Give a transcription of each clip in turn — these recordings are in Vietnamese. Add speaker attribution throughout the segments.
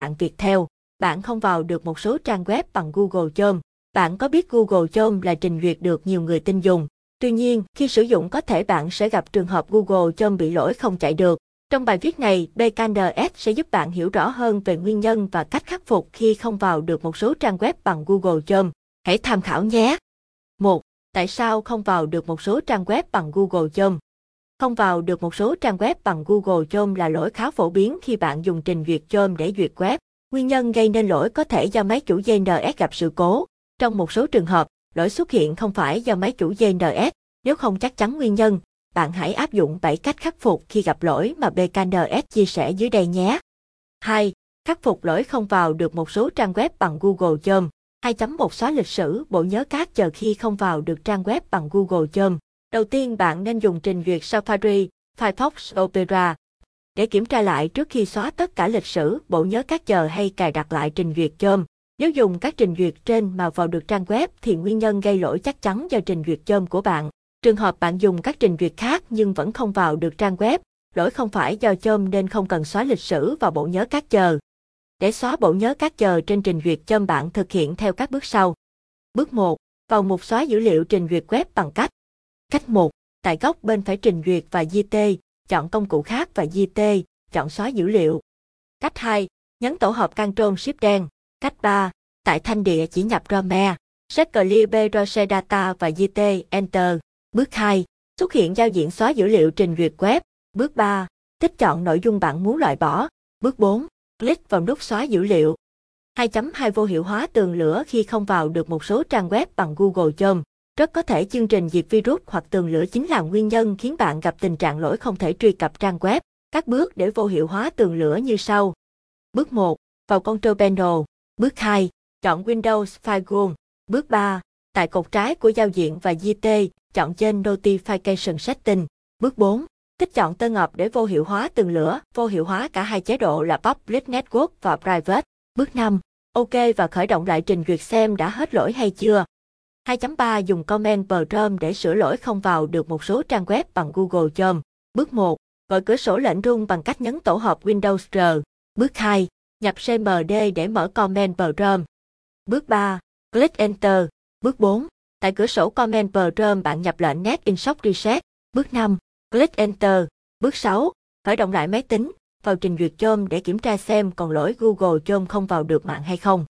Speaker 1: bạn Viettel, bạn không vào được một số trang web bằng Google Chrome. Bạn có biết Google Chrome là trình duyệt được nhiều người tin dùng. Tuy nhiên, khi sử dụng có thể bạn sẽ gặp trường hợp Google Chrome bị lỗi không chạy được. Trong bài viết này, BKNS sẽ giúp bạn hiểu rõ hơn về nguyên nhân và cách khắc phục khi không vào được một số trang web bằng Google Chrome. Hãy tham khảo nhé! 1. Tại sao không vào được một số trang web bằng Google Chrome? Không vào được một số trang web bằng Google Chrome là lỗi khá phổ biến khi bạn dùng trình duyệt Chrome để duyệt web. Nguyên nhân gây nên lỗi có thể do máy chủ DNS gặp sự cố. Trong một số trường hợp, lỗi xuất hiện không phải do máy chủ DNS. Nếu không chắc chắn nguyên nhân, bạn hãy áp dụng 7 cách khắc phục khi gặp lỗi mà BKNS chia sẻ dưới đây nhé. 2. Khắc phục lỗi không vào được một số trang web bằng Google Chrome. 2.1 xóa lịch sử bộ nhớ cát chờ khi không vào được trang web bằng Google Chrome. Đầu tiên bạn nên dùng trình duyệt Safari, Firefox Opera để kiểm tra lại trước khi xóa tất cả lịch sử, bộ nhớ các chờ hay cài đặt lại trình duyệt chôm. Nếu dùng các trình duyệt trên mà vào được trang web thì nguyên nhân gây lỗi chắc chắn do trình duyệt chôm của bạn. Trường hợp bạn dùng các trình duyệt khác nhưng vẫn không vào được trang web, lỗi không phải do chôm nên không cần xóa lịch sử và bộ nhớ các chờ. Để xóa bộ nhớ các chờ trên trình duyệt chôm bạn thực hiện theo các bước sau. Bước 1. Vào mục xóa dữ liệu trình duyệt web bằng cách Cách 1. Tại góc bên phải trình duyệt và di tê, chọn công cụ khác và di tê, chọn xóa dữ liệu. Cách 2. Nhấn tổ hợp Ctrl Shift đen. Cách 3. Tại thanh địa chỉ nhập Rome, set clear browser data và di tê Enter. Bước 2. Xuất hiện giao diện xóa dữ liệu trình duyệt web. Bước 3. Tích chọn nội dung bạn muốn loại bỏ. Bước 4. Click vào nút xóa dữ liệu. 2.2 Vô hiệu hóa tường lửa khi không vào được một số trang web bằng Google Chrome. Rất có thể chương trình diệt virus hoặc tường lửa chính là nguyên nhân khiến bạn gặp tình trạng lỗi không thể truy cập trang web. Các bước để vô hiệu hóa tường lửa như sau. Bước 1. Vào Control Panel. Bước 2. Chọn Windows Firewall. Bước 3. Tại cột trái của giao diện và GT, chọn trên Notification Setting. Bước 4. Tích chọn tơ ngọc để vô hiệu hóa tường lửa, vô hiệu hóa cả hai chế độ là Public Network và Private. Bước 5. OK và khởi động lại trình duyệt xem đã hết lỗi hay chưa. 2.3 Dùng Comment Chrome để sửa lỗi không vào được một số trang web bằng Google Chrome. Bước 1. Gọi cửa sổ lệnh rung bằng cách nhấn tổ hợp Windows R. Bước 2. Nhập CMD để mở Comment Chrome. Bước 3. Click Enter. Bước 4. Tại cửa sổ Comment Chrome bạn nhập lệnh Net Insert Reset. Bước 5. Click Enter. Bước 6. Khởi động lại máy tính, vào trình duyệt Chrome để kiểm tra xem còn lỗi Google Chrome không vào được mạng hay không.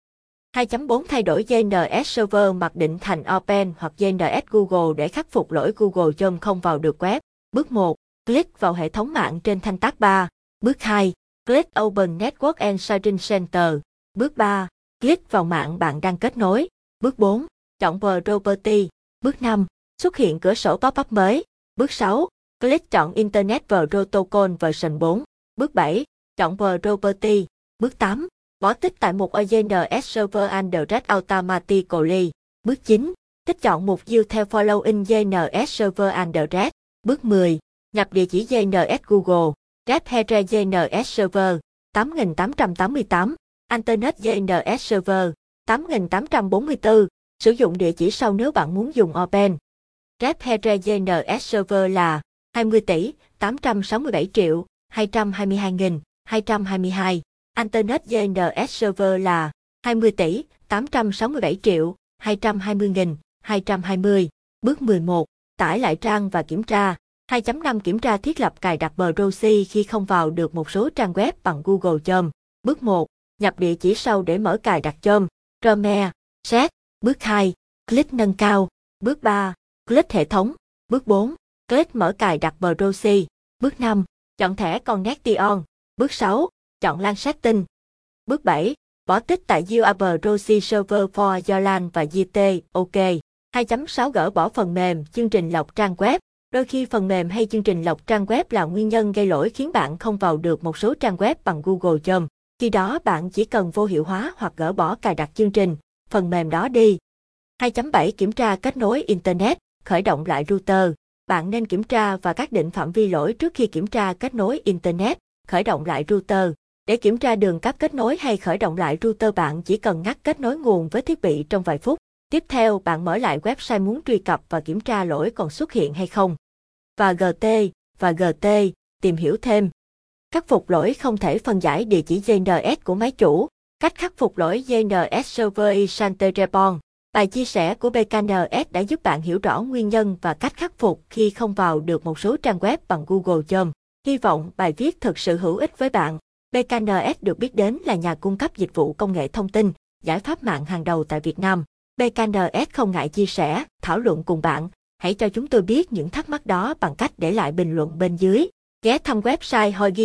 Speaker 1: 2.4 Thay đổi DNS server mặc định thành Open hoặc DNS Google để khắc phục lỗi Google Chrome không vào được web. Bước 1. Click vào hệ thống mạng trên thanh tác 3. Bước 2. Click Open Network and Sharing Center. Bước 3. Click vào mạng bạn đang kết nối. Bước 4. Chọn Property. Bước 5. Xuất hiện cửa sổ pop-up mới. Bước 6. Click chọn Internet Protocol version 4. Bước 7. Chọn Property. Bước 8. Bỏ tích tại một DNS Server and Red Automatically. Bước 9. Tích chọn mục view theo following DNS Server and Red. Bước 10. Nhập địa chỉ DNS Google. Red Here DNS Server 8888. Internet DNS Server 8844. Sử dụng địa chỉ sau nếu bạn muốn dùng Open. Red Here DNS Server là 20 tỷ 867 triệu 222.000 222. Internet DNS Server là 20 tỷ 867 triệu 220 nghìn 220. Bước 11. Tải lại trang và kiểm tra. 2.5 Kiểm tra thiết lập cài đặt proxy khi không vào được một số trang web bằng Google Chrome. Bước 1. Nhập địa chỉ sau để mở cài đặt Chrome. Chrome. Set. Bước 2. Click nâng cao. Bước 3. Click hệ thống. Bước 4. Click mở cài đặt proxy. Bước 5. Chọn thẻ Connection. Bước 6. Chọn LAN setting. Bước 7. Bỏ tích tại UAB Rosie Server for Yolan và GT, OK. 2.6 Gỡ bỏ phần mềm, chương trình lọc trang web. Đôi khi phần mềm hay chương trình lọc trang web là nguyên nhân gây lỗi khiến bạn không vào được một số trang web bằng Google Chrome. Khi đó bạn chỉ cần vô hiệu hóa hoặc gỡ bỏ cài đặt chương trình, phần mềm đó đi. 2.7 Kiểm tra kết nối Internet, khởi động lại router. Bạn nên kiểm tra và xác định phạm vi lỗi trước khi kiểm tra kết nối Internet, khởi động lại router. Để kiểm tra đường cáp kết nối hay khởi động lại router bạn chỉ cần ngắt kết nối nguồn với thiết bị trong vài phút. Tiếp theo bạn mở lại website muốn truy cập và kiểm tra lỗi còn xuất hiện hay không. Và GT, và GT, tìm hiểu thêm. Khắc phục lỗi không thể phân giải địa chỉ DNS của máy chủ. Cách khắc phục lỗi DNS Server Isanterepon. Bài chia sẻ của BKNS đã giúp bạn hiểu rõ nguyên nhân và cách khắc phục khi không vào được một số trang web bằng Google Chrome. Hy vọng bài viết thực sự hữu ích với bạn. BKNS được biết đến là nhà cung cấp dịch vụ công nghệ thông tin, giải pháp mạng hàng đầu tại Việt Nam. BKNS không ngại chia sẻ, thảo luận cùng bạn. Hãy cho chúng tôi biết những thắc mắc đó bằng cách để lại bình luận bên dưới. Ghé thăm website Hoigi